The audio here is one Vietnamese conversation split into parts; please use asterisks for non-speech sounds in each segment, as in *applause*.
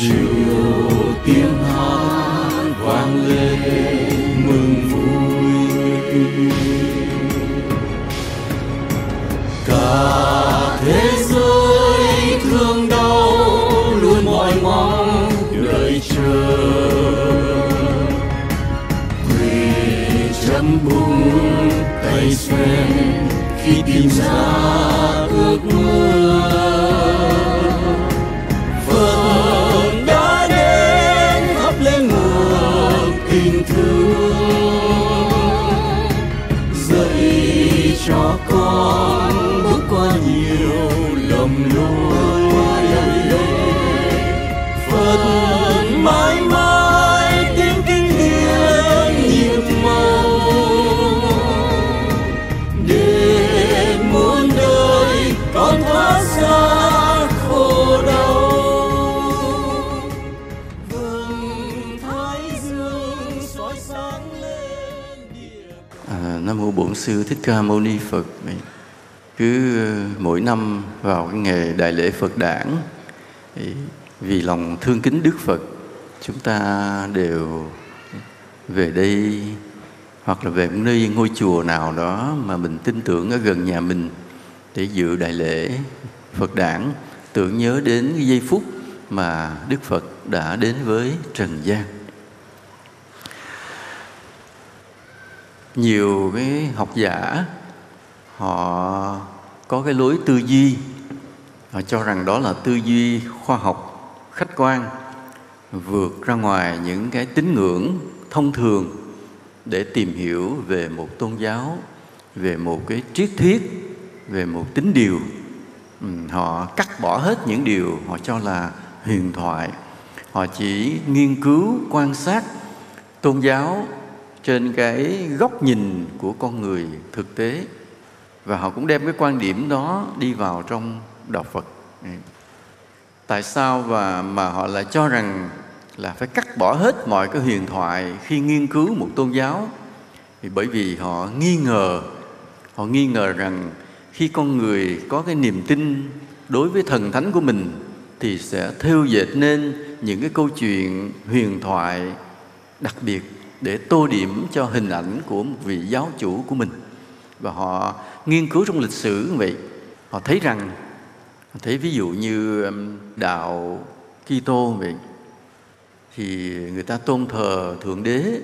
chiều tiếng hát vang lên mừng vui cả thế giới thương đau luôn mỏi mong đợi chờ quỳ chấm bung tay xoen khi tìm ra ước mơ À, Bổn sư Thích Ca Mâu Ni Phật. Cứ ờ, mỗi năm vào cái ngày đại lễ Phật đản vì lòng thương kính Đức Phật chúng ta đều về đây hoặc là về một nơi ngôi chùa nào đó mà mình tin tưởng ở gần nhà mình để dự đại lễ Phật đản tưởng nhớ đến cái giây phút mà Đức Phật đã đến với trần gian. Nhiều cái học giả họ có cái lối tư duy. Họ cho rằng đó là tư duy khoa học khách quan vượt ra ngoài những cái tín ngưỡng thông thường để tìm hiểu về một tôn giáo về một cái triết thuyết về một tính điều. Ừ, họ cắt bỏ hết những điều họ cho là huyền thoại. Họ chỉ nghiên cứu quan sát tôn giáo trên cái góc nhìn của con người thực tế. Và họ cũng đem cái quan điểm đó đi vào trong đạo Phật. Tại sao và mà họ lại cho rằng là phải cắt bỏ hết mọi cái huyền thoại khi nghiên cứu một tôn giáo? Thì bởi vì họ nghi ngờ, họ nghi ngờ rằng khi con người có cái niềm tin đối với thần thánh của mình thì sẽ thêu dệt nên những cái câu chuyện huyền thoại đặc biệt để tô điểm cho hình ảnh của một vị giáo chủ của mình. Và họ nghiên cứu trong lịch sử như vậy. Họ thấy rằng, họ thấy ví dụ như um, đạo Kitô vậy, thì người ta tôn thờ thượng đế.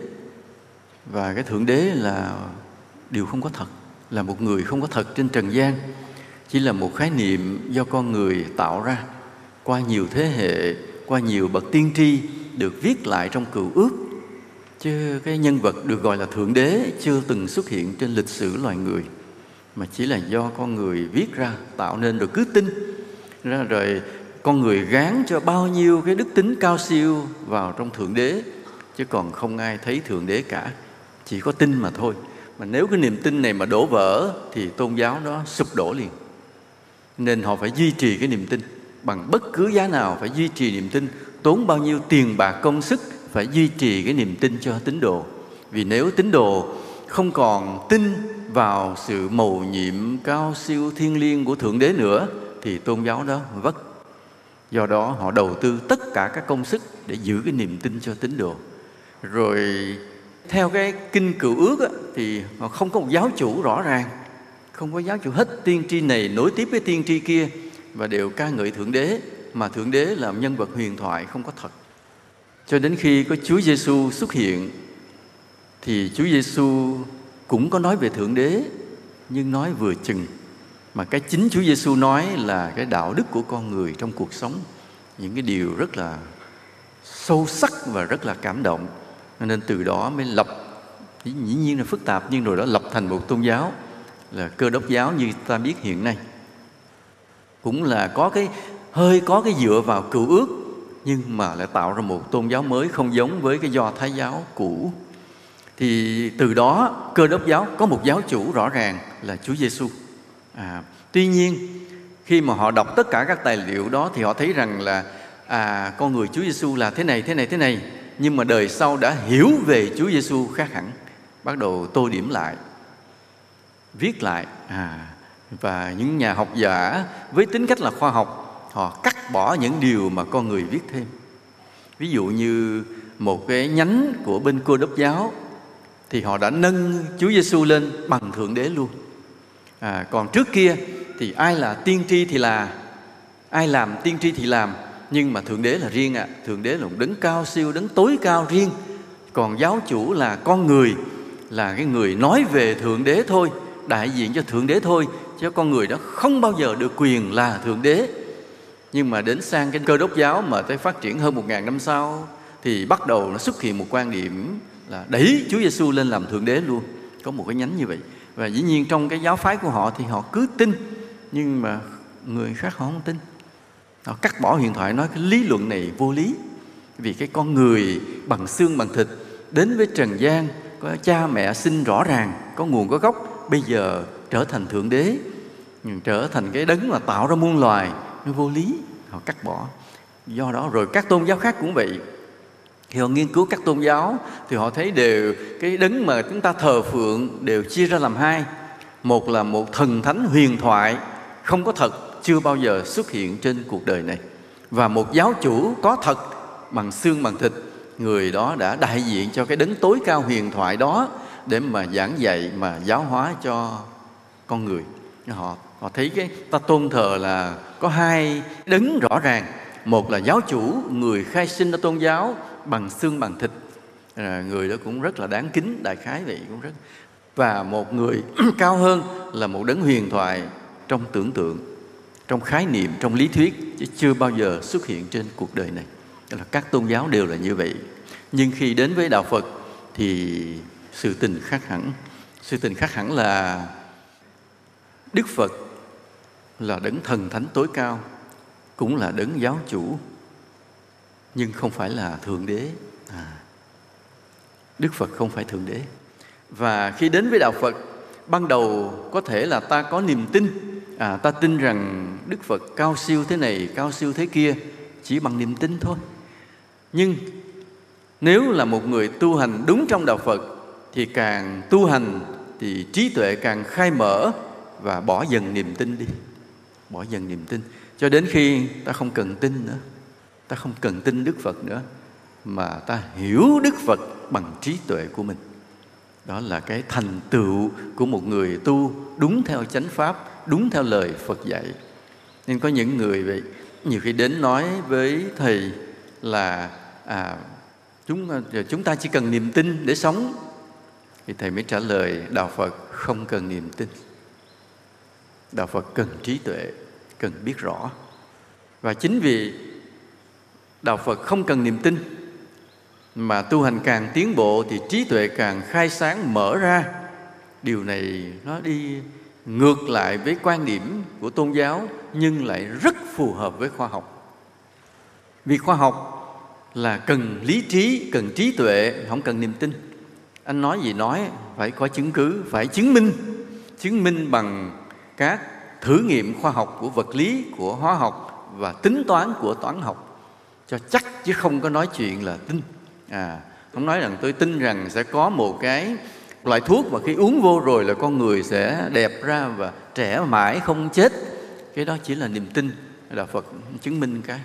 Và cái thượng đế là điều không có thật, là một người không có thật trên trần gian. Chỉ là một khái niệm do con người tạo ra qua nhiều thế hệ, qua nhiều bậc tiên tri được viết lại trong cựu ước chứ cái nhân vật được gọi là thượng đế chưa từng xuất hiện trên lịch sử loài người, mà chỉ là do con người viết ra tạo nên rồi cứ tin ra rồi con người gán cho bao nhiêu cái đức tính cao siêu vào trong thượng đế. Chứ còn không ai thấy thượng đế cả, chỉ có tin mà thôi. Mà nếu cái niềm tin này mà đổ vỡ thì tôn giáo đó sụp đổ liền. Nên họ phải duy trì cái niềm tin. Bằng bất cứ giá nào phải duy trì niềm tin, tốn bao nhiêu tiền bạc công sức phải duy trì cái niềm tin cho tín đồ. Vì nếu tín đồ không còn tin vào sự mầu nhiệm cao siêu thiên liêng của thượng đế nữa thì tôn giáo đó vất. Do đó họ đầu tư tất cả các công sức để giữ cái niềm tin cho tín đồ. Rồi theo cái kinh cựu ước á, thì họ không có một giáo chủ rõ ràng không có giáo chủ hết tiên tri này nối tiếp với tiên tri kia và đều ca ngợi thượng đế mà thượng đế là nhân vật huyền thoại không có thật cho đến khi có Chúa Giêsu xuất hiện, thì Chúa Giêsu cũng có nói về thượng đế, nhưng nói vừa chừng. Mà cái chính Chúa Giêsu nói là cái đạo đức của con người trong cuộc sống. Những cái điều rất là sâu sắc và rất là cảm động. Nên từ đó mới lập, dĩ nhiên là phức tạp, nhưng rồi đó lập thành một tôn giáo, là cơ đốc giáo như ta biết hiện nay. Cũng là có cái, hơi có cái dựa vào cựu ước nhưng mà lại tạo ra một tôn giáo mới không giống với cái do thái giáo cũ. Thì từ đó cơ đốc giáo có một giáo chủ rõ ràng là Chúa Giêsu. À, tuy nhiên khi mà họ đọc tất cả các tài liệu đó thì họ thấy rằng là à con người Chúa Giêsu là thế này thế này thế này. Nhưng mà đời sau đã hiểu về Chúa Giêsu khác hẳn. Bắt đầu tô điểm lại viết lại. À và những nhà học giả với tính cách là khoa học họ cắt bỏ những điều mà con người viết thêm. Ví dụ như một cái nhánh của bên cô đốc giáo thì họ đã nâng Chúa Giêsu lên bằng thượng đế luôn. À, còn trước kia thì ai là tiên tri thì là ai làm tiên tri thì làm nhưng mà thượng đế là riêng ạ. À. thượng đế là một đấng cao siêu đấng tối cao riêng. Còn giáo chủ là con người là cái người nói về thượng đế thôi đại diện cho thượng đế thôi chứ con người đó không bao giờ được quyền là thượng đế nhưng mà đến sang cái cơ đốc giáo mà tới phát triển hơn một ngàn năm sau, thì bắt đầu nó xuất hiện một quan điểm là đẩy Chúa Giêsu lên làm thượng đế luôn. Có một cái nhánh như vậy. Và dĩ nhiên trong cái giáo phái của họ thì họ cứ tin, nhưng mà người khác họ không tin. Họ cắt bỏ huyền thoại nói cái lý luận này vô lý, vì cái con người bằng xương bằng thịt đến với trần gian, có cha mẹ sinh rõ ràng, có nguồn có gốc, bây giờ trở thành thượng đế, trở thành cái đấng mà tạo ra muôn loài nó vô lý, họ cắt bỏ. Do đó rồi các tôn giáo khác cũng vậy. Khi họ nghiên cứu các tôn giáo, thì họ thấy đều cái đấng mà chúng ta thờ phượng đều chia ra làm hai. Một là một thần thánh huyền thoại, không có thật, chưa bao giờ xuất hiện trên cuộc đời này. Và một giáo chủ có thật, bằng xương bằng thịt, người đó đã đại diện cho cái đấng tối cao huyền thoại đó để mà giảng dạy, mà giáo hóa cho con người. Họ họ thấy cái ta tôn thờ là có hai đấng rõ ràng. Một là giáo chủ người khai sinh ra tôn giáo bằng xương bằng thịt. À, người đó cũng rất là đáng kính đại khái vậy cũng rất. Và một người *clears throat* cao hơn là một đấng huyền thoại trong tưởng tượng trong khái niệm trong lý thuyết chứ chưa bao giờ xuất hiện trên cuộc đời này. Là các tôn giáo đều là như vậy. Nhưng khi đến với đạo phật thì sự tình khác hẳn. Sự tình khác hẳn là đức phật là đấng thần thánh tối cao cũng là đấng giáo chủ nhưng không phải là thượng đế. À, đức phật không phải thượng đế. Và khi đến với đạo phật ban đầu có thể là ta có niềm tin. À, ta tin rằng đức phật cao siêu thế này cao siêu thế kia chỉ bằng niềm tin thôi. Nhưng nếu là một người tu hành đúng trong đạo phật thì càng tu hành thì trí tuệ càng khai mở và bỏ dần niềm tin đi bỏ dần niềm tin. Cho đến khi ta không cần tin nữa ta không cần tin đức phật nữa mà ta hiểu đức phật bằng trí tuệ của mình. Đó là cái thành tựu của một người tu đúng theo chánh pháp đúng theo lời phật dạy. Nên có những người vậy nhiều khi đến nói với thầy là à, chúng à, chúng ta chỉ cần niềm tin để sống. Thì thầy mới trả lời đạo phật không cần niềm tin đạo phật cần trí tuệ, cần biết rõ. Và chính vì đạo phật không cần niềm tin, mà tu hành càng tiến bộ thì trí tuệ càng khai sáng, mở ra. Điều này nó đi ngược lại với quan điểm của tôn giáo, nhưng lại rất phù hợp với khoa học. Vì khoa học là cần lý trí, cần trí tuệ, không cần niềm tin. Anh nói gì nói, phải có chứng cứ, phải chứng minh. Chứng minh bằng các thử nghiệm khoa học của vật lý, của hóa học và tính toán của toán học. Cho chắc chứ không có nói chuyện là tin. À không nói rằng tôi tin rằng sẽ có một cái loại thuốc mà khi uống vô rồi là con người sẽ đẹp ra và trẻ mãi không chết. Cái đó chỉ là niềm tin. Là phật chứng minh cái.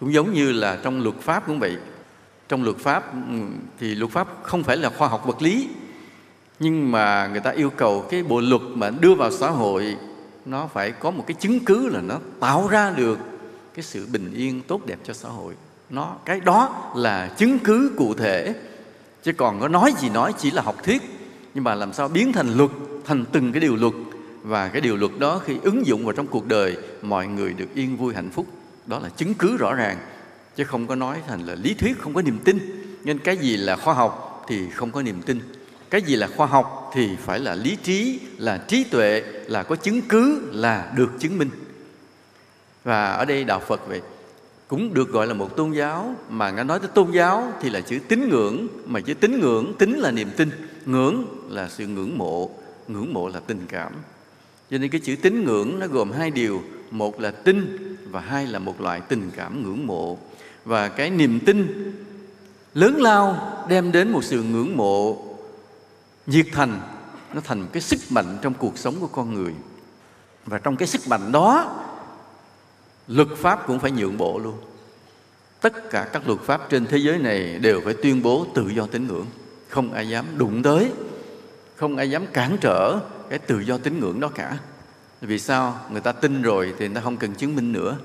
Cũng giống như là trong luật pháp cũng vậy. Trong luật pháp ừ, thì luật pháp không phải là khoa học vật lý nhưng mà người ta yêu cầu cái bộ luật mà đưa vào xã hội, nó phải có một cái chứng cứ là nó tạo ra được cái sự bình yên tốt đẹp cho xã hội. Nó, cái đó là chứng cứ cụ thể. Chứ còn có nói gì nói chỉ là học thuyết. Nhưng mà làm sao biến thành luật, thành từng cái điều luật. Và cái điều luật đó khi ứng dụng vào trong cuộc đời, mọi người được yên vui, hạnh phúc. Đó là chứng cứ rõ ràng. Chứ không có nói thành là lý thuyết, không có niềm tin. Nên cái gì là khoa học thì không có niềm tin cái gì là khoa học thì phải là lý trí, là trí tuệ, là có chứng cứ, là được chứng minh. Và ở đây đạo phật vậy, cũng được gọi là một tôn giáo, mà ngài nói tới tôn giáo thì là chữ tín ngưỡng, mà chữ tín ngưỡng, tín là niềm tin, ngưỡng là sự ngưỡng mộ ngưỡng mộ là tình cảm. Cho nên cái chữ tín ngưỡng nó gồm hai điều, một là tin và hai là một loại tình cảm ngưỡng mộ. Và cái niềm tin lớn lao đem đến một sự ngưỡng mộ nhiệt thành, nó thành cái sức mạnh trong cuộc sống của con người. Và trong cái sức mạnh đó, luật pháp cũng phải nhượng bộ luôn. Tất cả các luật pháp trên thế giới này đều phải tuyên bố tự do tín ngưỡng. Không ai dám đụng tới, không ai dám cản trở cái tự do tín ngưỡng đó cả. Vì sao? Người ta tin rồi thì người ta không cần chứng minh nữa.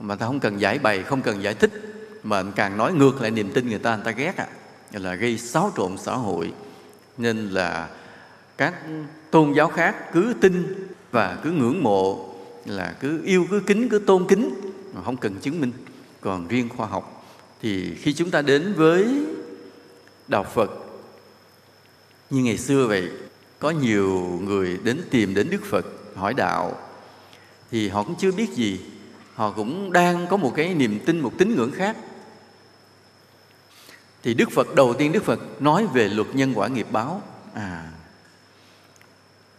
Mà ta không cần giải bày, không cần giải thích. Mà càng nói ngược lại niềm tin người ta người ta ghét à. Là gây xáo trộn xã hội nên là các tôn giáo khác cứ tin và cứ ngưỡng mộ, là cứ yêu, cứ kính, cứ tôn kính, mà không cần chứng minh. Còn riêng khoa học thì khi chúng ta đến với đạo phật, như ngày xưa vậy, có nhiều người đến tìm đến đức phật, hỏi đạo, thì họ cũng chưa biết gì. Họ cũng đang có một cái niềm tin, một tín ngưỡng khác thì đức phật, đầu tiên đức phật nói về luật nhân quả nghiệp báo. À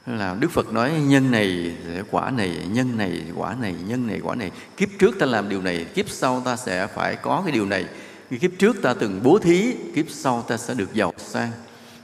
là đức phật nói, nhân này quả này, nhân này quả này, nhân này quả này. Kiếp trước ta làm điều này, kiếp sau ta sẽ phải có cái điều này. Kiếp trước ta từng bố thí, kiếp sau ta sẽ được giàu sang.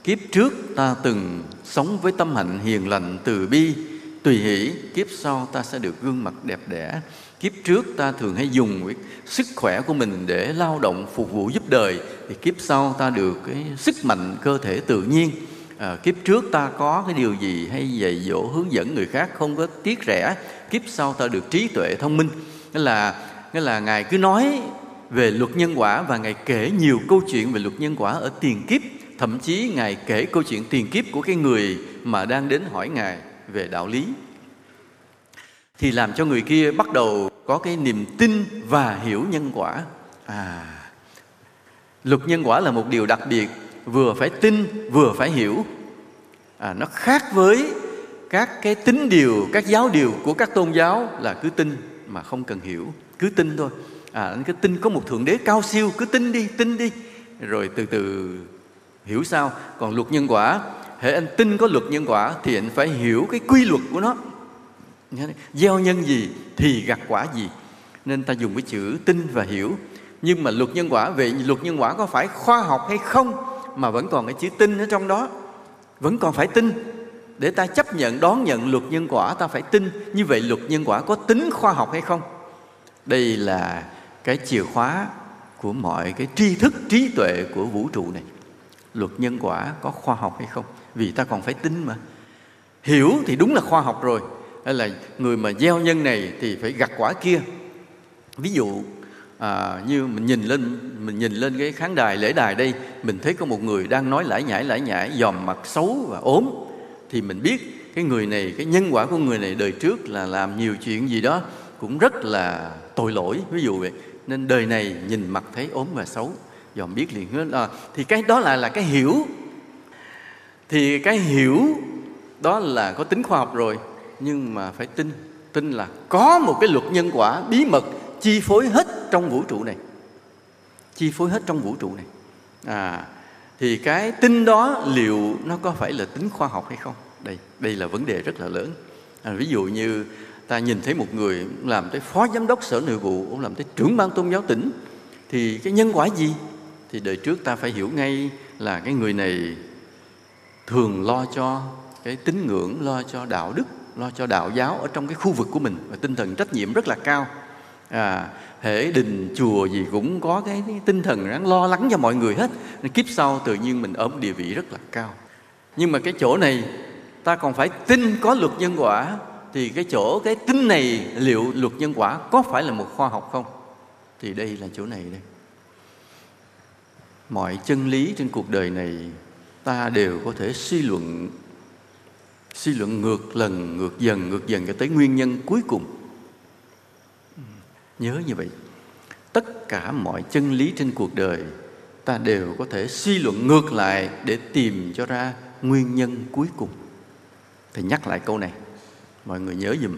Kiếp trước ta từng sống với tâm hạnh hiền lành từ bi, tùy hỷ, kiếp sau ta sẽ được gương mặt đẹp đẽ kiếp trước ta thường hay dùng sức khỏe của mình để lao động phục vụ giúp đời. Thì kiếp sau ta được cái sức mạnh cơ thể tự nhiên. À, kiếp trước ta có cái điều gì hay dạy dỗ hướng dẫn người khác không có tiếc rẻ kiếp sau ta được trí tuệ thông minh. Nghĩa là nghĩa là ngài cứ nói về luật nhân quả và ngài kể nhiều câu chuyện về luật nhân quả ở tiền kiếp. Thậm chí ngài kể câu chuyện tiền kiếp của cái người mà đang đến hỏi ngài về đạo lý thì làm cho người kia bắt đầu có cái niềm tin và hiểu nhân quả. À luật nhân quả là một điều đặc biệt vừa phải tin vừa phải hiểu. À, nó khác với các cái tính điều các giáo điều của các tôn giáo là cứ tin mà không cần hiểu cứ tin thôi. À anh cứ tin có một thượng đế cao siêu cứ tin đi tin đi. Rồi từ từ hiểu sao. Còn luật nhân quả hệ anh tin có luật nhân quả thì anh phải hiểu cái quy luật của nó gieo nhân gì thì gặt quả gì. Nên ta dùng cái chữ tin và hiểu. Nhưng mà luật nhân quả, về luật nhân quả có phải khoa học hay không, mà vẫn còn cái chữ tin ở trong đó. Vẫn còn phải tin. Để ta chấp nhận, đón nhận luật nhân quả, ta phải tin. Như vậy luật nhân quả có tính khoa học hay không? Đây là cái chìa khóa của mọi cái tri thức, trí tuệ của vũ trụ này. Luật nhân quả có khoa học hay không? Vì ta còn phải tin mà. Hiểu thì đúng là khoa học rồi hay là người mà gieo nhân này thì phải gặt quả kia. Ví dụ à, như mình nhìn lên mình nhìn lên cái khán đài lễ đài đây mình thấy có một người đang nói lải nhải lải nhải dòm mặt xấu và ốm thì mình biết cái người này cái nhân quả của người này đời trước là làm nhiều chuyện gì đó cũng rất là tội lỗi ví dụ vậy. Nên đời này nhìn mặt thấy ốm và xấu dòm biết liền. Hết à, thì cái đó là là cái hiểu. Thì cái hiểu đó là có tính khoa học rồi nhưng mà phải tin tin là có một cái luật nhân quả bí mật chi phối hết trong vũ trụ này. Chi phối hết trong vũ trụ này. À thì cái tin đó liệu nó có phải là tính khoa học hay không? Đây đây là vấn đề rất là lớn. À, ví dụ như ta nhìn thấy một người làm tới phó giám đốc sở nội vụ ông làm tới trưởng ban tôn giáo tỉnh thì cái nhân quả gì? Thì đời trước ta phải hiểu ngay là cái người này thường lo cho cái tín ngưỡng lo cho đạo đức lo cho đạo giáo ở trong cái khu vực của mình và tinh thần trách nhiệm rất là cao. À hệ đình chùa gì cũng có cái, tinh thần ráng lo lắng cho mọi người hết nên kiếp sau tự nhiên mình ốm địa vị rất là cao. Nhưng mà cái chỗ này ta còn phải tin có luật nhân quả thì cái chỗ cái tin này liệu luật nhân quả có phải là một khoa học không? Thì đây là chỗ này đây. Mọi chân lý trên cuộc đời này ta đều có thể suy luận suy luận ngược lần, ngược dần ngược dần cho tới nguyên nhân cuối cùng. Nhớ như vậy, tất cả mọi chân lý trên cuộc đời ta đều có thể suy luận ngược lại để tìm cho ra nguyên nhân cuối cùng. Thì nhắc lại câu này, mọi người nhớ dùm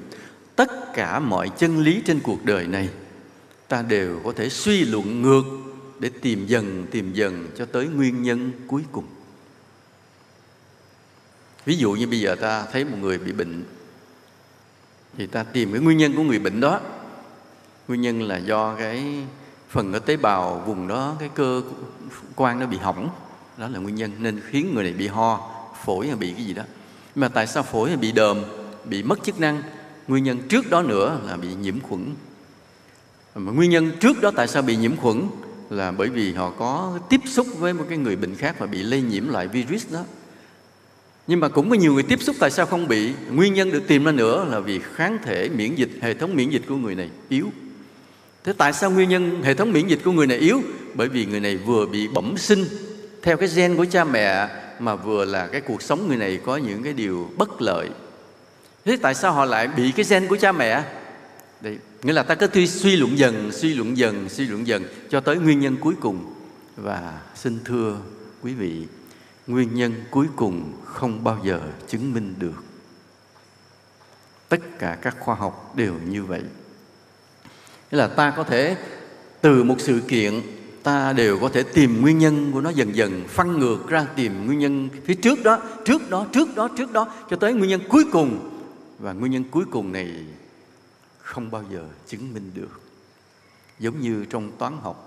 tất cả mọi chân lý trên cuộc đời này ta đều có thể suy luận ngược để tìm dần tìm dần cho tới nguyên nhân cuối cùng ví dụ như bây giờ ta thấy một người bị bệnh, thì ta tìm cái nguyên nhân của người bệnh đó. Nguyên nhân là do cái phần ở tế bào vùng đó, cái cơ quan nó bị hỏng. Đó là nguyên nhân nên khiến người này bị ho, phổi hay bị cái gì đó. Mà tại sao phổi bị đờm, bị mất chức năng? Nguyên nhân trước đó nữa là bị nhiễm khuẩn. Mà nguyên nhân trước đó tại sao bị nhiễm khuẩn? Là bởi vì họ có tiếp xúc với một cái người bệnh khác và bị lây nhiễm loại virus đó nhưng mà cũng có nhiều người tiếp xúc tại sao không bị? Nguyên nhân được tìm ra nữa là vì kháng thể miễn dịch hệ thống miễn dịch của người này yếu. Thế tại sao nguyên nhân hệ thống miễn dịch của người này yếu? Bởi vì người này vừa bị bẩm sinh theo cái gen của cha mẹ mà vừa là cái cuộc sống người này có những cái điều bất lợi. Thế tại sao họ lại bị cái gen của cha mẹ? Đấy, nghĩa là ta cứ suy luận dần suy luận dần suy luận dần cho tới nguyên nhân cuối cùng. Và xin thưa quý vị nguyên nhân cuối cùng không bao giờ chứng minh được. Tất cả các khoa học đều như vậy. Nghĩa là ta có thể, từ một sự kiện, ta đều có thể tìm nguyên nhân của nó dần dần phân ngược ra tìm nguyên nhân phía trước đó trước đó trước đó trước đó, cho tới nguyên nhân cuối cùng. Và nguyên nhân cuối cùng này không bao giờ chứng minh được. Giống như trong toán học.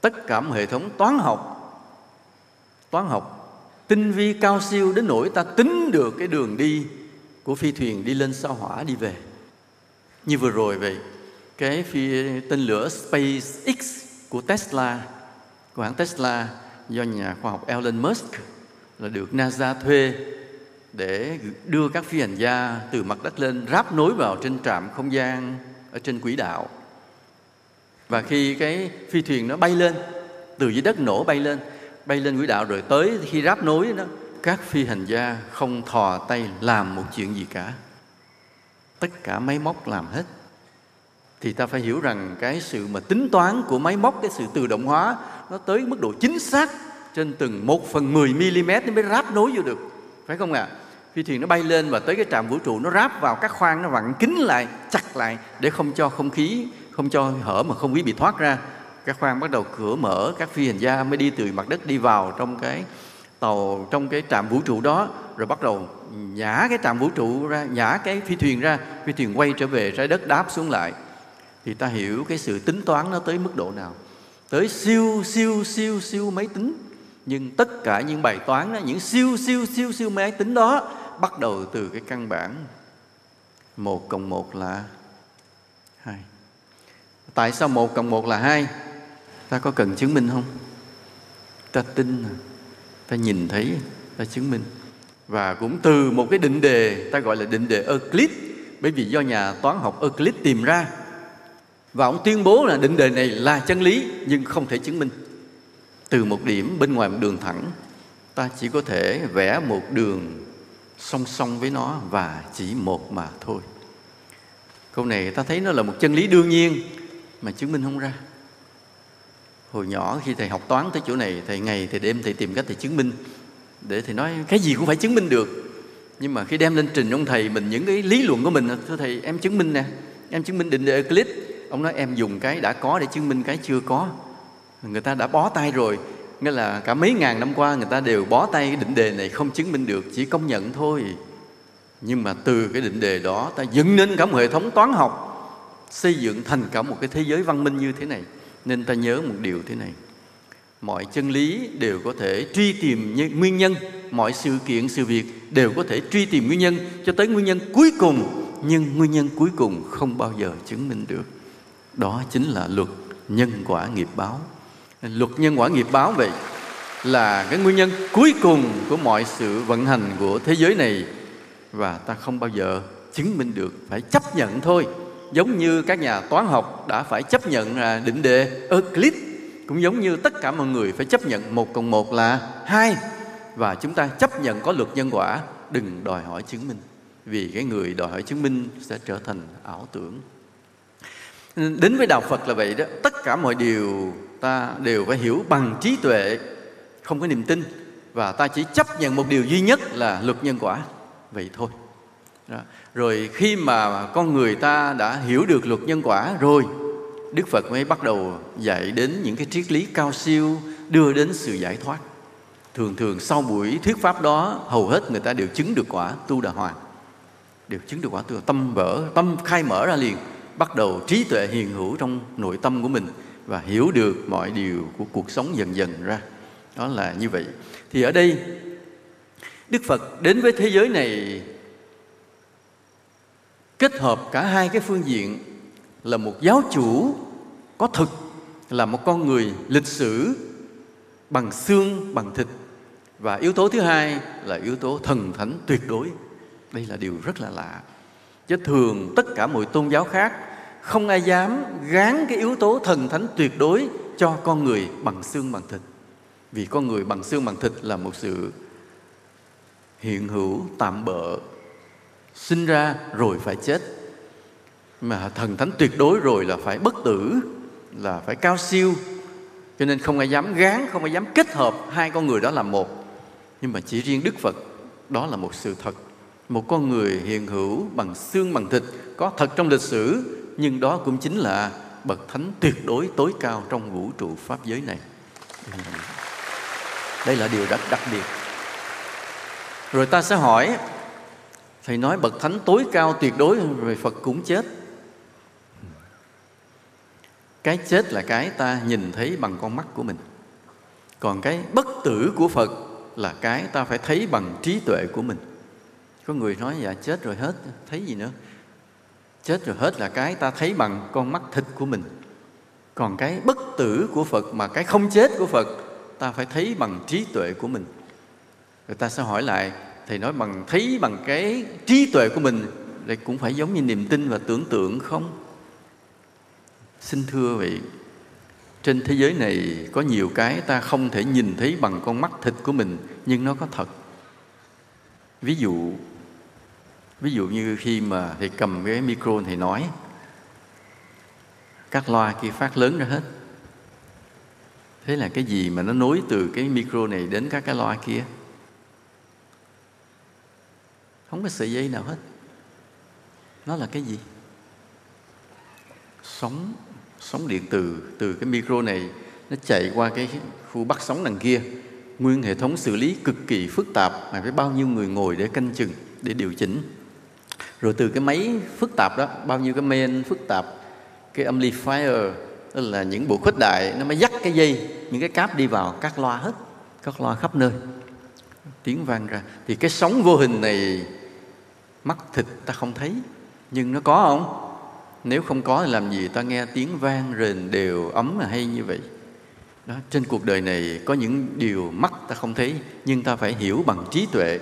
Tất cả một hệ thống toán học toán học. Tinh vi cao siêu đến nỗi ta tính được cái đường đi của phi thuyền đi lên sao hỏa đi về. Như vừa rồi vậy, cái phi, tên lửa SpaceX của Tesla, của hãng Tesla do nhà khoa học Elon Musk là được NASA thuê để đưa các phi hành gia từ mặt đất lên ráp nối vào trên trạm không gian ở trên quỹ đạo. Và khi cái phi thuyền nó bay lên, từ dưới đất nổ bay lên bay lên quỹ đạo rồi tới khi ráp nối đó, các phi hành gia không thò tay làm một chuyện gì cả. Tất cả máy móc làm hết. Thì ta phải hiểu rằng cái sự mà tính toán của máy móc, cái sự tự động hóa, nó tới mức độ chính xác trên từng một phần 10 mm nó mới ráp nối vô được. Phải không ạ? À? phi thuyền nó bay lên và tới cái trạm vũ trụ, nó ráp vào các khoang, nó vặn kín lại, chặt lại để không cho không khí, không cho hở mà không khí bị thoát ra các khoang bắt đầu cửa mở các phi hành gia mới đi từ mặt đất đi vào trong cái tàu trong cái trạm vũ trụ đó rồi bắt đầu nhả cái trạm vũ trụ ra nhả cái phi thuyền ra phi thuyền quay trở về trái đất đáp xuống lại. Thì ta hiểu cái sự tính toán nó tới mức độ nào. Tới siêu siêu siêu siêu máy tính. Nhưng tất cả những bài toán đó, những siêu siêu siêu siêu máy tính đó bắt đầu từ cái căn bản một cộng một là hai. Tại sao một cộng một là hai? Ta có cần chứng minh không? Ta tin à? ta nhìn thấy à? ta chứng minh. Và cũng từ một cái định đề, ta gọi là định đề Euclid, bởi vì do nhà toán học Euclid tìm ra. Và ông tuyên bố là định đề này là chân lý, nhưng không thể chứng minh. Từ một điểm bên ngoài một đường thẳng, ta chỉ có thể vẽ một đường song song với nó và chỉ một mà thôi. Câu này ta thấy nó là một chân lý đương nhiên, mà chứng minh không ra hồi nhỏ khi thầy học toán tới chỗ này, thầy ngày, thầy đêm thầy tìm cách thầy chứng minh. Để thầy nói, cái gì cũng phải chứng minh được. Nhưng mà khi đem lên trình ông thầy mình những cái lý luận của mình, thưa thầy, em chứng minh nè, em chứng minh định đề Euclid ông nói, em dùng cái đã có để chứng minh cái chưa có. Người ta đã bó tay rồi. Nghĩa là cả mấy ngàn năm qua người ta đều bó tay cái định đề này không chứng minh được, chỉ công nhận thôi. Nhưng mà từ cái định đề đó ta dựng nên cả một hệ thống toán học, xây dựng thành cả một cái thế giới văn minh như thế này nên ta nhớ một điều thế này. Mọi chân lý đều có thể truy tìm nguyên nhân, mọi sự kiện, sự việc đều có thể truy tìm nguyên nhân cho tới nguyên nhân cuối cùng, nhưng nguyên nhân cuối cùng không bao giờ chứng minh được. Đó chính là luật nhân quả nghiệp báo. Luật nhân quả nghiệp báo vậy là cái nguyên nhân cuối cùng của mọi sự vận hành của thế giới này và ta không bao giờ chứng minh được, phải chấp nhận thôi giống như các nhà toán học đã phải chấp nhận là định đề Euclid, cũng giống như tất cả mọi người phải chấp nhận một cộng một là hai. Và chúng ta chấp nhận có luật nhân quả, đừng đòi hỏi chứng minh, vì cái người đòi hỏi chứng minh sẽ trở thành ảo tưởng. Đến với đạo phật là vậy đó, tất cả mọi điều ta đều phải hiểu bằng trí tuệ, không có niềm tin, và ta chỉ chấp nhận một điều duy nhất là luật nhân quả, vậy thôi đó. rồi khi mà con người ta đã hiểu được luật nhân quả rồi, đức phật mới bắt đầu dạy đến những cái triết lý cao siêu, đưa đến sự giải thoát. Thường thường sau buổi thuyết pháp đó, hầu hết người ta đều chứng được quả tu đà hoàng đều chứng được quả tu tâm vỡ tâm khai mở ra liền, bắt đầu trí tuệ hiền hữu trong nội tâm của mình và hiểu được mọi điều của cuộc sống dần dần ra. Đó là như vậy. Thì ở đây, đức phật đến với thế giới này kết hợp cả hai cái phương diện là một giáo chủ có thực, là một con người lịch sử bằng xương, bằng thịt. Và yếu tố thứ hai là yếu tố thần thánh tuyệt đối. Đây là điều rất là lạ. Chứ thường tất cả mọi tôn giáo khác không ai dám gán cái yếu tố thần thánh tuyệt đối cho con người bằng xương, bằng thịt. Vì con người bằng xương, bằng thịt là một sự hiện hữu tạm bợ sinh ra rồi phải chết. Mà thần thánh tuyệt đối rồi là phải bất tử, là phải cao siêu. Cho nên không ai dám gán, không ai dám kết hợp hai con người đó là một. Nhưng mà chỉ riêng đức phật, đó là một sự thật. Một con người hiện hữu bằng xương, bằng thịt, có thật trong lịch sử, nhưng đó cũng chính là bậc thánh tuyệt đối tối cao trong vũ trụ pháp giới này. Đây là điều rất đặc biệt. Rồi ta sẽ hỏi thầy nói bậc thánh tối cao tuyệt đối rồi phật cũng chết. Cái chết là cái ta nhìn thấy bằng con mắt của mình. Còn cái bất tử của phật là cái ta phải thấy bằng trí tuệ của mình. Có người nói dạ chết rồi hết, thấy gì nữa? Chết rồi hết là cái ta thấy bằng con mắt thịt của mình. Còn cái bất tử của phật mà cái không chết của phật, ta phải thấy bằng trí tuệ của mình. Người ta sẽ hỏi lại thầy nói bằng thấy bằng cái trí tuệ của mình đây cũng phải giống như niềm tin và tưởng tượng không? Xin thưa vị, trên thế giới này có nhiều cái ta không thể nhìn thấy bằng con mắt thịt của mình, nhưng nó có thật. Ví dụ ví dụ như khi mà thầy cầm cái micro thầy nói, các loa kia phát lớn ra hết. Thế là cái gì mà nó nối từ cái micro này đến các cái loa kia? Không có sợi dây nào hết. Nó là cái gì? Sóng sóng điện từ từ cái micro này nó chạy qua cái khu bắt sóng đằng kia. Nguyên hệ thống xử lý cực kỳ phức tạp, mà phải bao nhiêu người ngồi để canh chừng, để điều chỉnh. Rồi từ cái máy phức tạp đó, bao nhiêu cái main phức tạp, cái amplifier đó là những bộ khuếch đại, nó mới dắt cái dây, những cái cáp đi vào các loa hết các loa khắp nơi. Tiếng vang ra. Thì cái sóng vô hình này mắt thịt ta không thấy nhưng nó có không? Nếu không có thì làm gì ta nghe tiếng vang rền đều ấm là hay như vậy? Đó, trên cuộc đời này có những điều mắt ta không thấy nhưng ta phải hiểu bằng trí tuệ.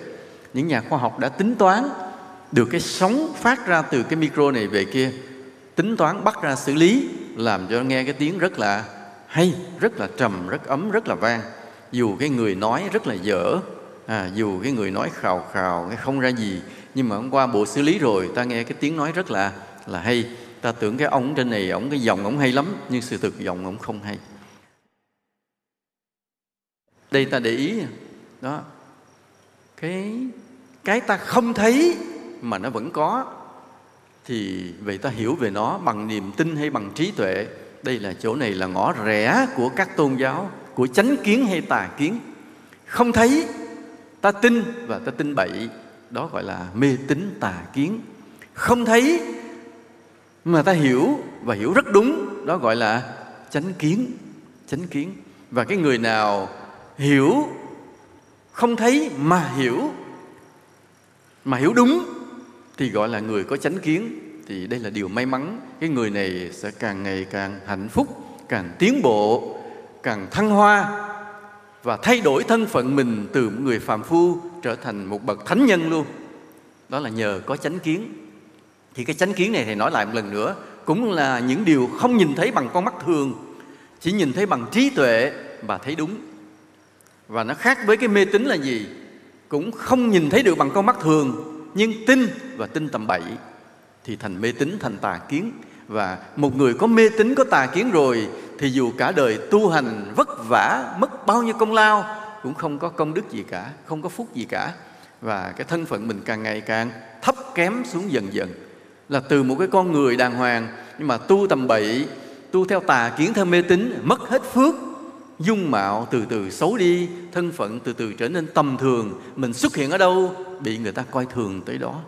Những nhà khoa học đã tính toán được cái sóng phát ra từ cái micro này về kia tính toán bắt ra xử lý làm cho nghe cái tiếng rất là hay rất là trầm rất ấm rất là vang. Dù cái người nói rất là dở à, dù cái người nói khào khào không ra gì nhưng mà hôm qua bộ xử lý rồi, ta nghe cái tiếng nói rất là là hay. Ta tưởng cái ông trên này ông cái giọng ông hay lắm, nhưng sự thực giọng ông không hay. Đây ta để ý, đó. Cái cái ta không thấy, mà nó vẫn có. Thì vậy ta hiểu về nó bằng niềm tin hay bằng trí tuệ. Đây là chỗ này là ngõ rẽ của các tôn giáo, của chánh kiến hay tà kiến. Không thấy, ta tin và ta tin bậy đó gọi là mê tín tà kiến. Không thấy mà ta hiểu và hiểu rất đúng, đó gọi là chánh kiến chánh kiến. Và cái người nào hiểu, không thấy mà hiểu mà hiểu đúng, thì gọi là người có chánh kiến. Thì đây là điều may mắn, cái người này sẽ càng ngày càng hạnh phúc, càng tiến bộ, càng thăng hoa và thay đổi thân phận mình từ một người phàm phu trở thành một bậc thánh nhân luôn. Đó là nhờ có chánh kiến. Thì cái chánh kiến này thầy nói lại một lần nữa, cũng là những điều không nhìn thấy bằng con mắt thường, chỉ nhìn thấy bằng trí tuệ và thấy đúng. Và nó khác với cái mê tín là gì? Cũng không nhìn thấy được bằng con mắt thường, nhưng tin và tin tầm bậy thì thành mê tín, thành tà kiến. Và một người có mê tín, có tà kiến rồi, thì dù cả đời tu hành vất vả, mất bao nhiêu công lao cũng không có công đức gì cả, không có phúc gì cả. Và cái thân phận mình càng ngày càng thấp kém xuống dần dần. Là từ một cái con người đàng hoàng, nhưng mà tu tầm bậy, tu theo tà kiến theo mê tín, mất hết phước, dung mạo từ từ xấu đi, thân phận từ từ trở nên tầm thường. Mình xuất hiện ở đâu bị người ta coi thường tới đó.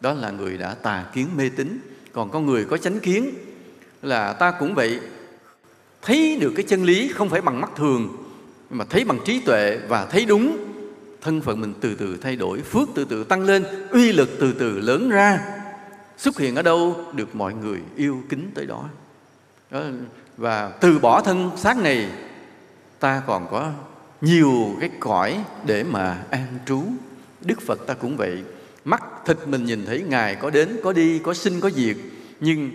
Đó là người đã tà kiến mê tín. Còn có người có chánh kiến là ta cũng vậy. Thấy được cái chân lý không phải bằng mắt thường mà thấy bằng trí tuệ và thấy đúng thân phận mình từ từ thay đổi phước từ từ tăng lên uy lực từ từ lớn ra xuất hiện ở đâu được mọi người yêu kính tới đó, đó và từ bỏ thân xác này ta còn có nhiều cái cõi để mà an trú. Đức phật ta cũng vậy. Mắt thịt mình nhìn thấy ngài có đến có đi có sinh có diệt nhưng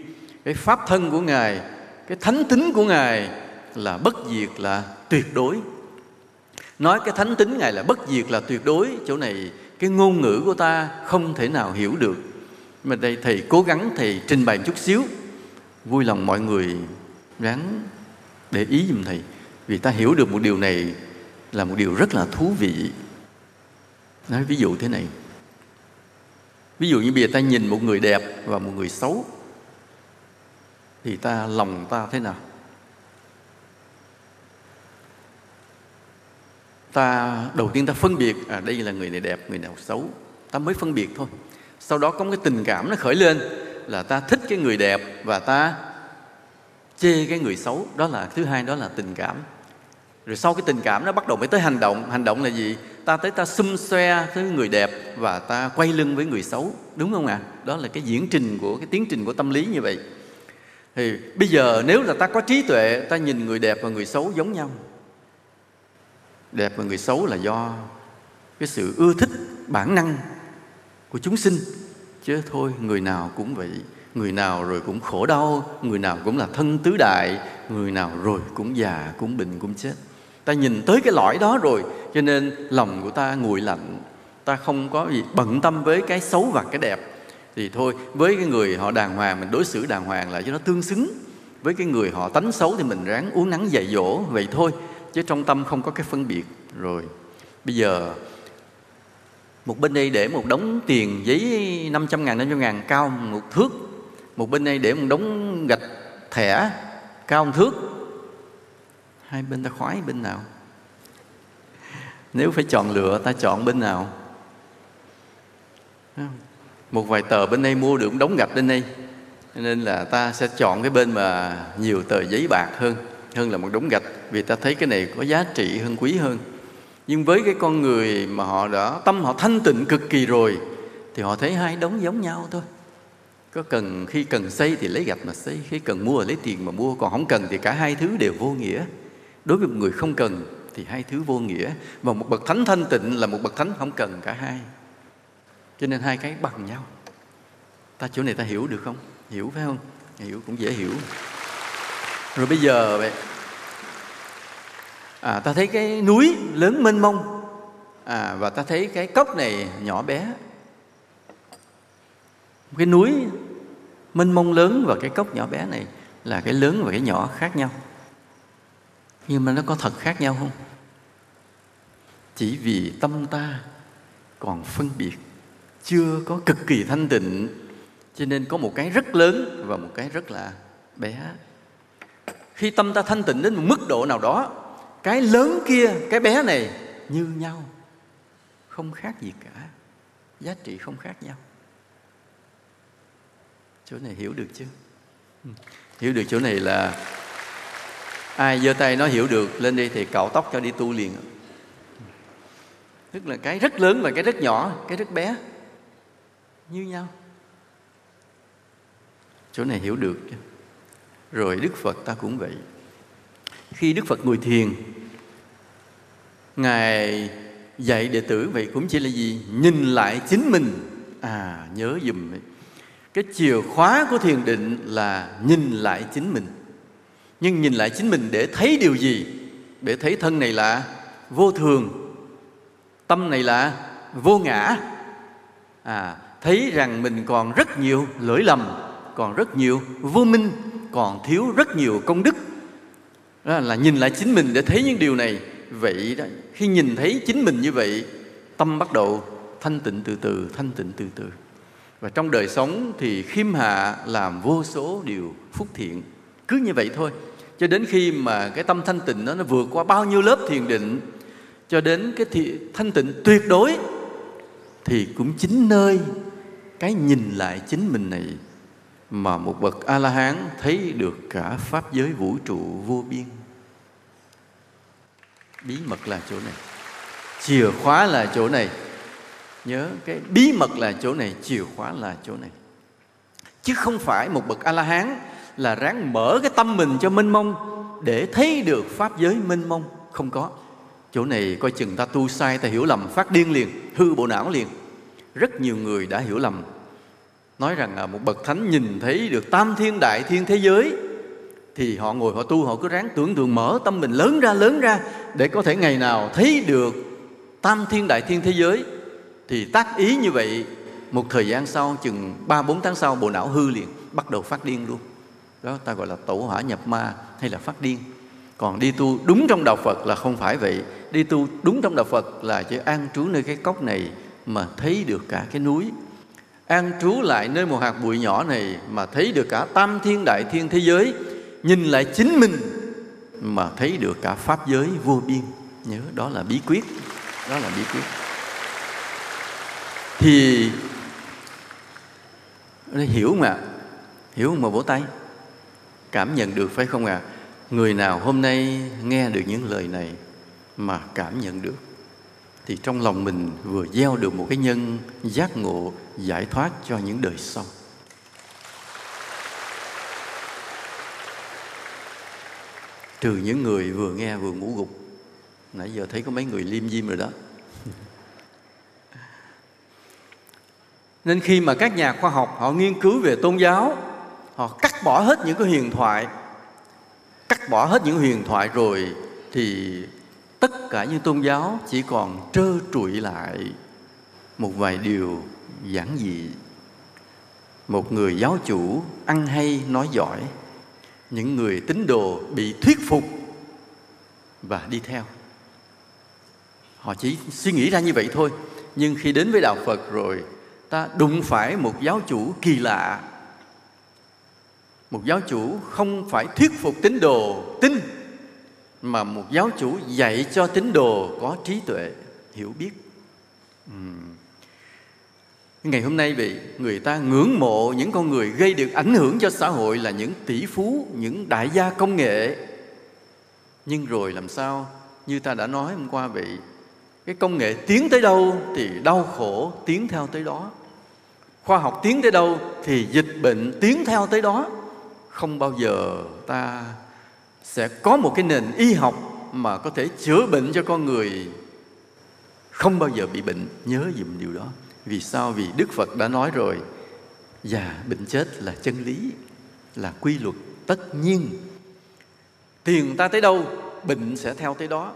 cái pháp thân của ngài cái thánh tính của ngài là bất diệt là tuyệt đối nói cái thánh tính ngài là bất diệt là tuyệt đối, chỗ này cái ngôn ngữ của ta không thể nào hiểu được. Mà đây thầy cố gắng thầy trình bày một chút xíu. Vui lòng mọi người ráng để ý giùm thầy, vì ta hiểu được một điều này là một điều rất là thú vị. Nói ví dụ thế này. Ví dụ như bây giờ ta nhìn một người đẹp và một người xấu, thì ta lòng ta thế nào? Ta, đầu tiên ta phân biệt à đây là người này đẹp, người nào xấu. Ta mới phân biệt thôi. Sau đó có một cái tình cảm nó khởi lên là ta thích cái người đẹp và ta chê cái người xấu. Đó là, thứ hai đó là tình cảm. Rồi sau cái tình cảm nó bắt đầu mới tới hành động. Hành động là gì? Ta tới ta xum xoe tới người đẹp và ta quay lưng với người xấu. Đúng không ạ? À? đó là cái diễn trình của, cái tiến trình của tâm lý như vậy. Thì bây giờ nếu là ta có trí tuệ, ta nhìn người đẹp và người xấu giống nhau đẹp và người xấu là do cái sự ưa thích, bản năng của chúng sinh. Chứ thôi, người nào cũng vậy. Người nào rồi cũng khổ đau, người nào cũng là thân tứ đại, người nào rồi cũng già, cũng bệnh, cũng chết. Ta nhìn tới cái lõi đó rồi, cho nên lòng của ta nguội lạnh. Ta không có gì bận tâm với cái xấu và cái đẹp. Thì thôi, với cái người họ đàng hoàng, mình đối xử đàng hoàng lại cho nó tương xứng. Với cái người họ tánh xấu thì mình ráng uống nắng dạy dỗ, vậy thôi chứ trong tâm không có cái phân biệt. Rồi bây giờ một bên đây để một đống tiền giấy 500 ngàn, 500 ngàn cao một thước. Một bên đây để một đống gạch thẻ cao một thước. Hai bên ta khoái bên nào? Nếu phải chọn lựa ta chọn bên nào? Một vài tờ bên đây mua được đống gạch bên đây. Nên là ta sẽ chọn cái bên mà nhiều tờ giấy bạc hơn hơn là một đống gạch, vì ta thấy cái này có giá trị hơn, quý hơn. Nhưng với cái con người mà họ đã, tâm họ thanh tịnh cực kỳ rồi, thì họ thấy hai đống giống nhau thôi. Có cần, khi cần xây thì lấy gạch mà xây, khi cần mua lấy tiền mà mua, còn không cần thì cả hai thứ đều vô nghĩa. Đối với một người không cần thì hai thứ vô nghĩa và một bậc thánh thanh tịnh là một bậc thánh không cần cả hai. Cho nên hai cái bằng nhau. Ta chỗ này ta hiểu được không? Hiểu phải không? Hiểu cũng dễ hiểu rồi bây giờ vậy à, ta thấy cái núi lớn mênh mông à, và ta thấy cái cốc này nhỏ bé. Cái núi mênh mông lớn và cái cốc nhỏ bé này là cái lớn và cái nhỏ khác nhau. Nhưng mà nó có thật khác nhau không? Chỉ vì tâm ta còn phân biệt chưa có cực kỳ thanh tịnh cho nên có một cái rất lớn và một cái rất là bé khi tâm ta thanh tịnh đến một mức độ nào đó, cái lớn kia, cái bé này như nhau, không khác gì cả, giá trị không khác nhau. Chỗ này hiểu được chưa ừ. hiểu được chỗ này là ai giơ tay nó hiểu được, lên đi thì cạo tóc cho đi tu liền. Tức là cái rất lớn và cái rất nhỏ, cái rất bé, như nhau. Chỗ này hiểu được chưa rồi đức phật ta cũng vậy. Khi đức phật ngồi thiền, ngài dạy đệ tử vậy cũng chỉ là gì? Nhìn lại chính mình. À nhớ dùm ấy. cái chìa khóa của thiền định là nhìn lại chính mình. Nhưng nhìn lại chính mình để thấy điều gì? Để thấy thân này là vô thường, tâm này là vô ngã. À thấy rằng mình còn rất nhiều lỗi lầm, còn rất nhiều vô minh còn thiếu rất nhiều công đức. Đó là nhìn lại chính mình để thấy những điều này. Vậy đó, khi nhìn thấy chính mình như vậy, tâm bắt đầu thanh tịnh từ từ, thanh tịnh từ từ. Và trong đời sống thì khiêm hạ làm vô số điều phúc thiện. Cứ như vậy thôi. Cho đến khi mà cái tâm thanh tịnh đó nó vượt qua bao nhiêu lớp thiền định, cho đến cái thì thanh tịnh tuyệt đối, thì cũng chính nơi cái nhìn lại chính mình này mà một bậc a la hán thấy được cả pháp giới vũ trụ vô biên. Bí mật là chỗ này, chìa khóa là chỗ này. Nhớ cái bí mật là chỗ này, chìa khóa là chỗ này. Chứ không phải một bậc a la hán là ráng mở cái tâm mình cho mênh mông để thấy được pháp giới mênh mông. Không có. Chỗ này coi chừng ta tu sai, ta hiểu lầm, phát điên liền, hư bộ não liền. Rất nhiều người đã hiểu lầm nói rằng là một bậc thánh nhìn thấy được tam thiên đại thiên thế giới, thì họ ngồi họ tu, họ cứ ráng tưởng tượng, mở tâm mình lớn ra lớn ra, để có thể ngày nào thấy được tam thiên đại thiên thế giới. Thì tác ý như vậy, một thời gian sau, chừng ba, bốn tháng sau, bộ não hư liền, bắt đầu phát điên luôn. Đó, ta gọi là tổ hỏa nhập ma hay là phát điên. Còn đi tu đúng trong đạo Phật là không phải vậy. Đi tu đúng trong đạo Phật là chỉ an trú nơi cái cốc này mà thấy được cả cái núi an trú lại nơi một hạt bụi nhỏ này mà thấy được cả tam thiên đại thiên thế giới, nhìn lại chính mình mà thấy được cả pháp giới vô biên. Nhớ, đó là bí quyết, đó là bí quyết. Thì hiểu mà hiểu mà vỗ tay. Cảm nhận được phải không ạ? À? người nào hôm nay nghe được những lời này mà cảm nhận được, thì trong lòng mình vừa gieo được một cái nhân giác ngộ giải thoát cho những đời sau. Trừ những người vừa nghe vừa ngủ gục. Nãy giờ thấy có mấy người liêm diêm rồi đó. *laughs* Nên khi mà các nhà khoa học họ nghiên cứu về tôn giáo, họ cắt bỏ hết những cái huyền thoại, cắt bỏ hết những huyền thoại rồi thì tất cả những tôn giáo chỉ còn trơ trụi lại một vài điều giản dị một người giáo chủ ăn hay nói giỏi, những người tín đồ bị thuyết phục và đi theo. Họ chỉ suy nghĩ ra như vậy thôi. Nhưng khi đến với đạo phật rồi, ta đụng phải một giáo chủ kỳ lạ. Một giáo chủ không phải thuyết phục tín đồ tin, mà một giáo chủ dạy cho tín đồ có trí tuệ, hiểu biết. Uhm ngày hôm nay vậy người ta ngưỡng mộ những con người gây được ảnh hưởng cho xã hội là những tỷ phú, những đại gia công nghệ. Nhưng rồi làm sao? Như ta đã nói hôm qua vậy, cái công nghệ tiến tới đâu thì đau khổ tiến theo tới đó. Khoa học tiến tới đâu thì dịch bệnh tiến theo tới đó. Không bao giờ ta sẽ có một cái nền y học mà có thể chữa bệnh cho con người. Không bao giờ bị bệnh, nhớ dùm điều đó vì sao? Vì đức phật đã nói rồi, già bệnh chết là chân lý, là quy luật tất nhiên. Tiền ta tới đâu, bệnh sẽ theo tới đó,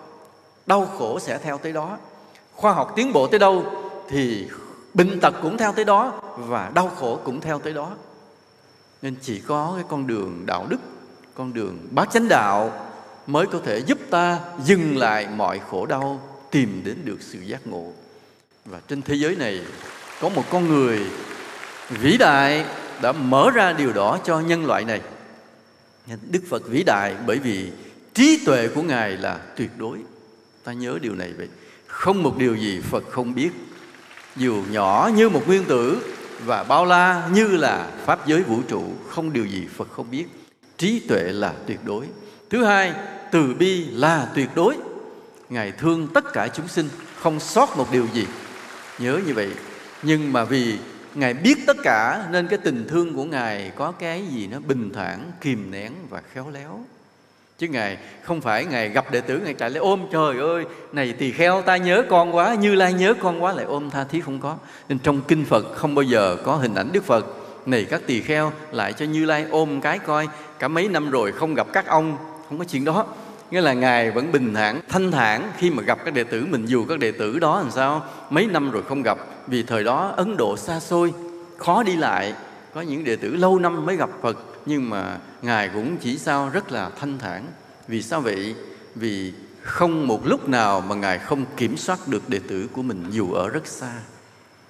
đau khổ sẽ theo tới đó, khoa học tiến bộ tới đâu thì bệnh tật cũng theo tới đó và đau khổ cũng theo tới đó. Nên chỉ có cái con đường đạo đức, con đường bát chánh đạo mới có thể giúp ta dừng lại mọi khổ đau, tìm đến được sự giác ngộ và trên thế giới này có một con người vĩ đại đã mở ra điều đó cho nhân loại này. Đức phật vĩ đại bởi vì trí tuệ của ngài là tuyệt đối. Ta nhớ điều này vậy. Không một điều gì phật không biết. Dù nhỏ như một nguyên tử và bao la như là pháp giới vũ trụ, không điều gì phật không biết. Trí tuệ là tuyệt đối. Thứ hai, từ bi là tuyệt đối. Ngài thương tất cả chúng sinh, không sót một điều gì nhớ như vậy. Nhưng mà vì ngài biết tất cả, nên cái tình thương của ngài có cái gì nó bình thản, kìm nén và khéo léo. Chứ ngài không phải ngài gặp đệ tử, ngài chạy lại ôm, trời ơi, này tỳ kheo, ta nhớ con quá, như lai nhớ con quá, lại ôm tha thiết không có. Nên trong kinh phật không bao giờ có hình ảnh đức phật. Này các tỳ kheo, lại cho như lai ôm cái coi, cả mấy năm rồi không gặp các ông. Không có chuyện đó nghĩa là ngài vẫn bình thản, thanh thản khi mà gặp các đệ tử mình, dù các đệ tử đó làm sao, mấy năm rồi không gặp. Vì thời đó ấn độ xa xôi, khó đi lại. Có những đệ tử lâu năm mới gặp phật, nhưng mà ngài cũng chỉ sao rất là thanh thản. Vì sao vậy? Vì không một lúc nào mà ngài không kiểm soát được đệ tử của mình, dù ở rất xa.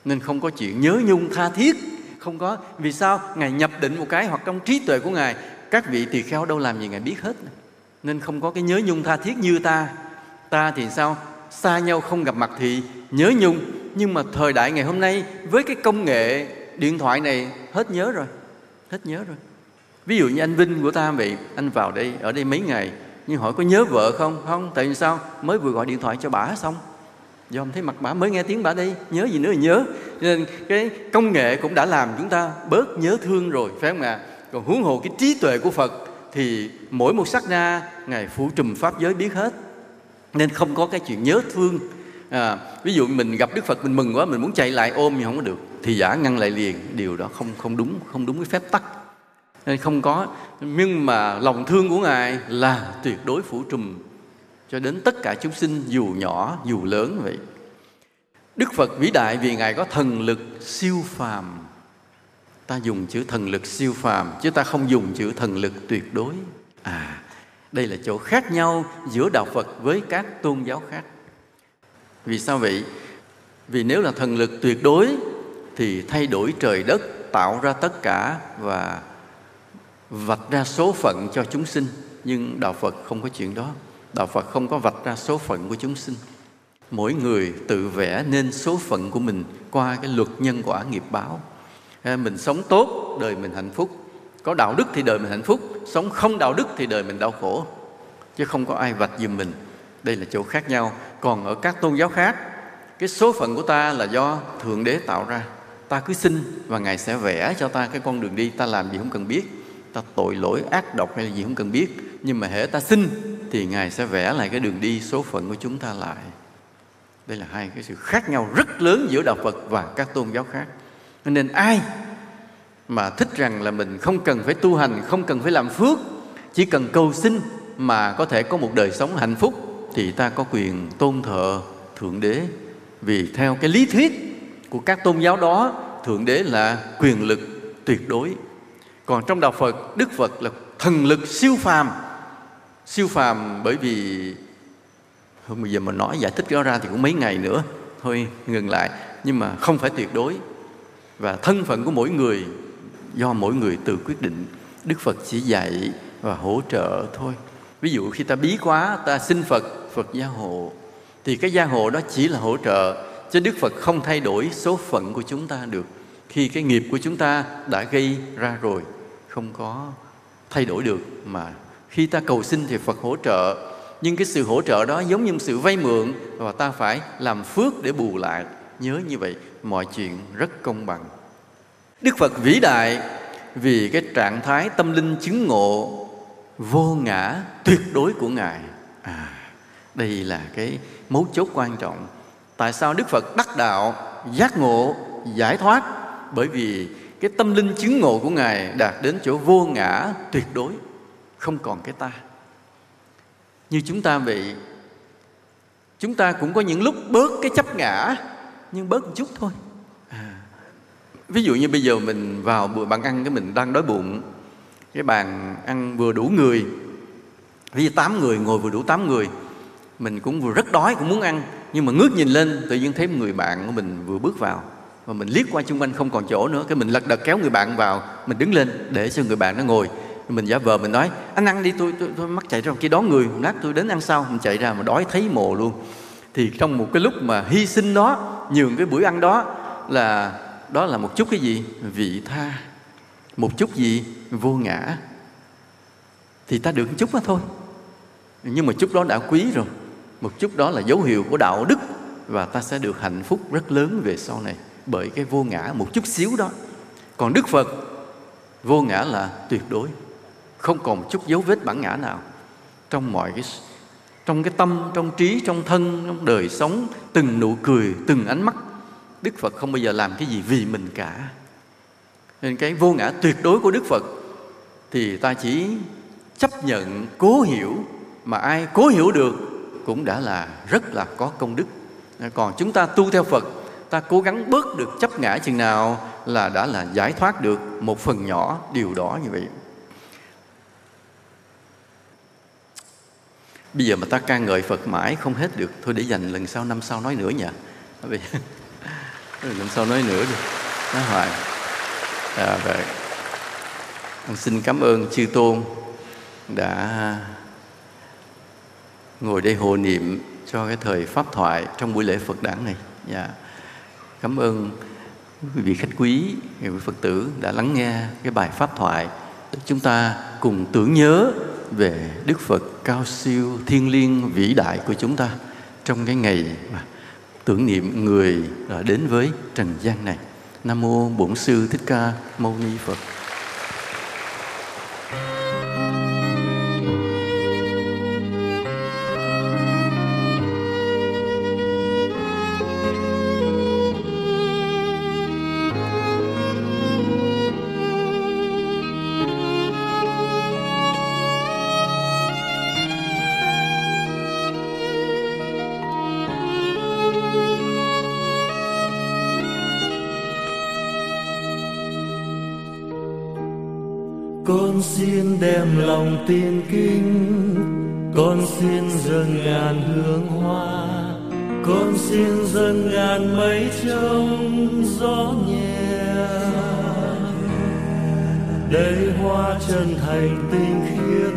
Nên không có chuyện nhớ nhung tha thiết. Không có. Vì sao? Ngài nhập định một cái hoặc trong trí tuệ của ngài. Các vị tỳ kheo đâu làm gì ngài biết hết nên không có cái nhớ nhung tha thiết như ta. Ta thì sao? Xa nhau không gặp mặt thì nhớ nhung. Nhưng mà thời đại ngày hôm nay, với cái công nghệ điện thoại này, hết nhớ rồi. Hết nhớ rồi. Ví dụ như anh vinh của ta vậy, anh vào đây, ở đây mấy ngày, nhưng hỏi có nhớ vợ không? Không, tại vì sao? Mới vừa gọi điện thoại cho bà xong. Do thấy mặt bà mới nghe tiếng bà đây, nhớ gì nữa thì nhớ. Nên cái công nghệ cũng đã làm chúng ta bớt nhớ thương rồi, phải không ạ? Còn huống hồ cái trí tuệ của phật thì mỗi một sắc na ngài phủ trùm pháp giới biết hết. Nên không có cái chuyện nhớ thương. À, ví dụ mình gặp đức phật mình mừng quá mình muốn chạy lại ôm nhưng không có được. Thì giả ngăn lại liền điều đó không không đúng không đúng với phép tắc. Nên không có. Nhưng mà lòng thương của ngài là tuyệt đối phủ trùm cho đến tất cả chúng sinh dù nhỏ dù lớn vậy. Đức phật vĩ đại vì ngài có thần lực siêu phàm ta dùng chữ thần lực siêu phàm, chứ ta không dùng chữ thần lực tuyệt đối. À đây là chỗ khác nhau giữa đạo phật với các tôn giáo khác. Vì sao vậy? Vì nếu là thần lực tuyệt đối, thì thay đổi trời đất, tạo ra tất cả và vạch ra số phận cho chúng sinh. Nhưng đạo phật không có chuyện đó. Đạo phật không có vạch ra số phận của chúng sinh. Mỗi người tự vẽ nên số phận của mình qua cái luật nhân quả nghiệp báo mình sống tốt, đời mình hạnh phúc. Có đạo đức thì đời mình hạnh phúc, sống không đạo đức thì đời mình đau khổ. Chứ không có ai vạch giùm mình. Đây là chỗ khác nhau. Còn ở các tôn giáo khác, cái số phận của ta là do thượng đế tạo ra. Ta cứ xin và ngài sẽ vẽ cho ta cái con đường đi. Ta làm gì không cần biết. Ta tội lỗi, ác độc hay là gì không cần biết. Nhưng mà hễ ta xin thì ngài sẽ vẽ lại cái đường đi, số phận của chúng ta lại. Đây là hai cái sự khác nhau rất lớn giữa đạo phật và các tôn giáo khác nên ai mà thích rằng là mình không cần phải tu hành, không cần phải làm phước, chỉ cần cầu xin mà có thể có một đời sống hạnh phúc, thì ta có quyền tôn thờ thượng đế. Vì theo cái lý thuyết của các tôn giáo đó, thượng đế là quyền lực tuyệt đối. Còn trong đạo phật, đức phật là thần lực siêu phàm. Siêu phàm bởi vì, hôm bây giờ mà nói giải thích rõ ra thì cũng mấy ngày nữa, thôi ngừng lại. Nhưng mà không phải tuyệt đối và thân phận của mỗi người do mỗi người tự quyết định. Đức phật chỉ dạy và hỗ trợ thôi. Ví dụ khi ta bí quá, ta xin phật phật gia hộ, thì cái gia hộ đó chỉ là hỗ trợ. Chứ đức phật không thay đổi số phận của chúng ta được. Khi cái nghiệp của chúng ta đã gây ra rồi, không có thay đổi được mà khi ta cầu xin thì phật hỗ trợ. Nhưng cái sự hỗ trợ đó giống như sự vay mượn và ta phải làm phước để bù lại. Nhớ như vậy mọi chuyện rất công bằng. Đức phật vĩ đại vì cái trạng thái tâm linh chứng ngộ vô ngã tuyệt đối của ngài. À đây là cái mấu chốt quan trọng. Tại sao đức phật đắc đạo, giác ngộ, giải thoát? Bởi vì cái tâm linh chứng ngộ của ngài đạt đến chỗ vô ngã tuyệt đối, không còn cái ta. Như chúng ta vậy, chúng ta cũng có những lúc bớt cái chấp ngã nhưng bớt một chút thôi. À. ví dụ như bây giờ mình vào bữa bàn ăn cái mình đang đói bụng cái bàn ăn vừa đủ người ví dụ tám người ngồi vừa đủ tám người mình cũng vừa rất đói cũng muốn ăn nhưng mà ngước nhìn lên tự nhiên thấy một người bạn của mình vừa bước vào. Và mình liếc qua chung quanh không còn chỗ nữa cái mình lật đật kéo người bạn vào mình đứng lên để cho người bạn nó ngồi. Mình giả vờ mình nói anh ăn đi tôi tôi, tôi mắc chạy ra kia đón người lát tôi đến ăn sau. Mình chạy ra mà đói thấy mồ luôn thì trong một cái lúc mà hy sinh đó, nhường cái bữa ăn đó là đó là một chút cái gì? Vị tha. Một chút gì? Vô ngã. Thì ta được một chút đó thôi. Nhưng mà chút đó đã quý rồi. Một chút đó là dấu hiệu của đạo đức. Và ta sẽ được hạnh phúc rất lớn về sau này bởi cái vô ngã một chút xíu đó. Còn đức phật, vô ngã là tuyệt đối. Không còn một chút dấu vết bản ngã nào. Trong mọi cái trong cái tâm, trong trí, trong thân, trong đời sống, từng nụ cười, từng ánh mắt, đức phật không bao giờ làm cái gì vì mình cả. Nên cái vô ngã tuyệt đối của đức phật thì ta chỉ chấp nhận, cố hiểu, mà ai cố hiểu được cũng đã là rất là có công đức. Còn chúng ta tu theo phật, ta cố gắng bớt được chấp ngã chừng nào là đã là giải thoát được một phần nhỏ, điều đó như vậy. Bây giờ mà ta ca ngợi phật mãi không hết được. Thôi để dành lần sau năm sau nói nữa nhỉ *laughs* lần sau nói nữa đi. Nói hoài. À, vậy. Con xin cảm ơn chư tôn đã ngồi đây hồ niệm cho cái thời pháp thoại trong buổi lễ Phật đản này. Dạ. Cảm ơn quý vị khách quý, quý Phật tử đã lắng nghe cái bài pháp thoại. Để chúng ta cùng tưởng nhớ về Đức Phật cao siêu thiên liêng, vĩ đại của chúng ta trong cái ngày mà tưởng niệm người à, đến với trần gian này. Nam mô Bổn sư Thích Ca Mâu Ni Phật. Con xin đem lòng tin kinh con xin dâng ngàn hương hoa, con xin dâng ngàn mây trong gió nhẹ. Đây hoa chân thành tinh khiết,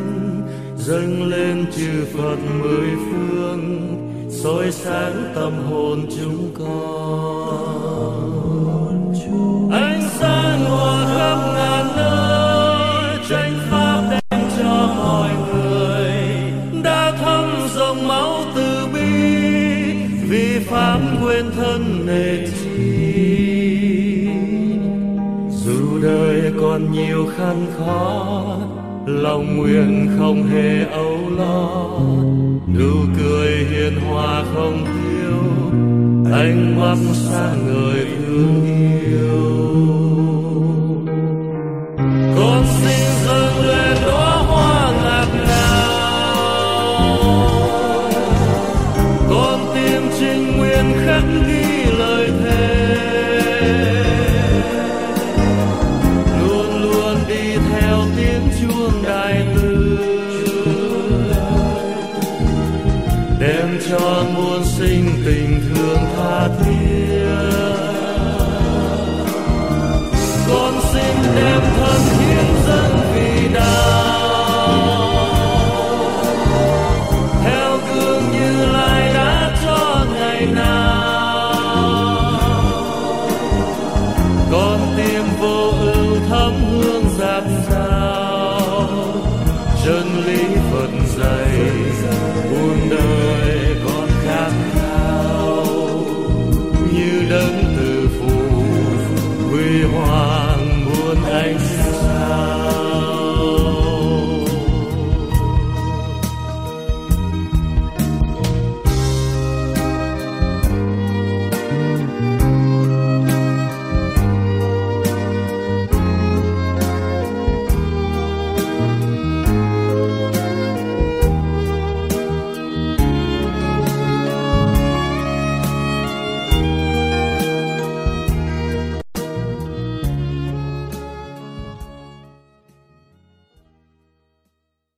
dâng lên chư phật mười phương, soi sáng tâm hồn chúng con. Ánh sáng hòa khắp nhiều khăn khó, lòng nguyện không hề âu lo. Nụ cười hiền hòa không thiếu, ánh mắt xa người thương yêu.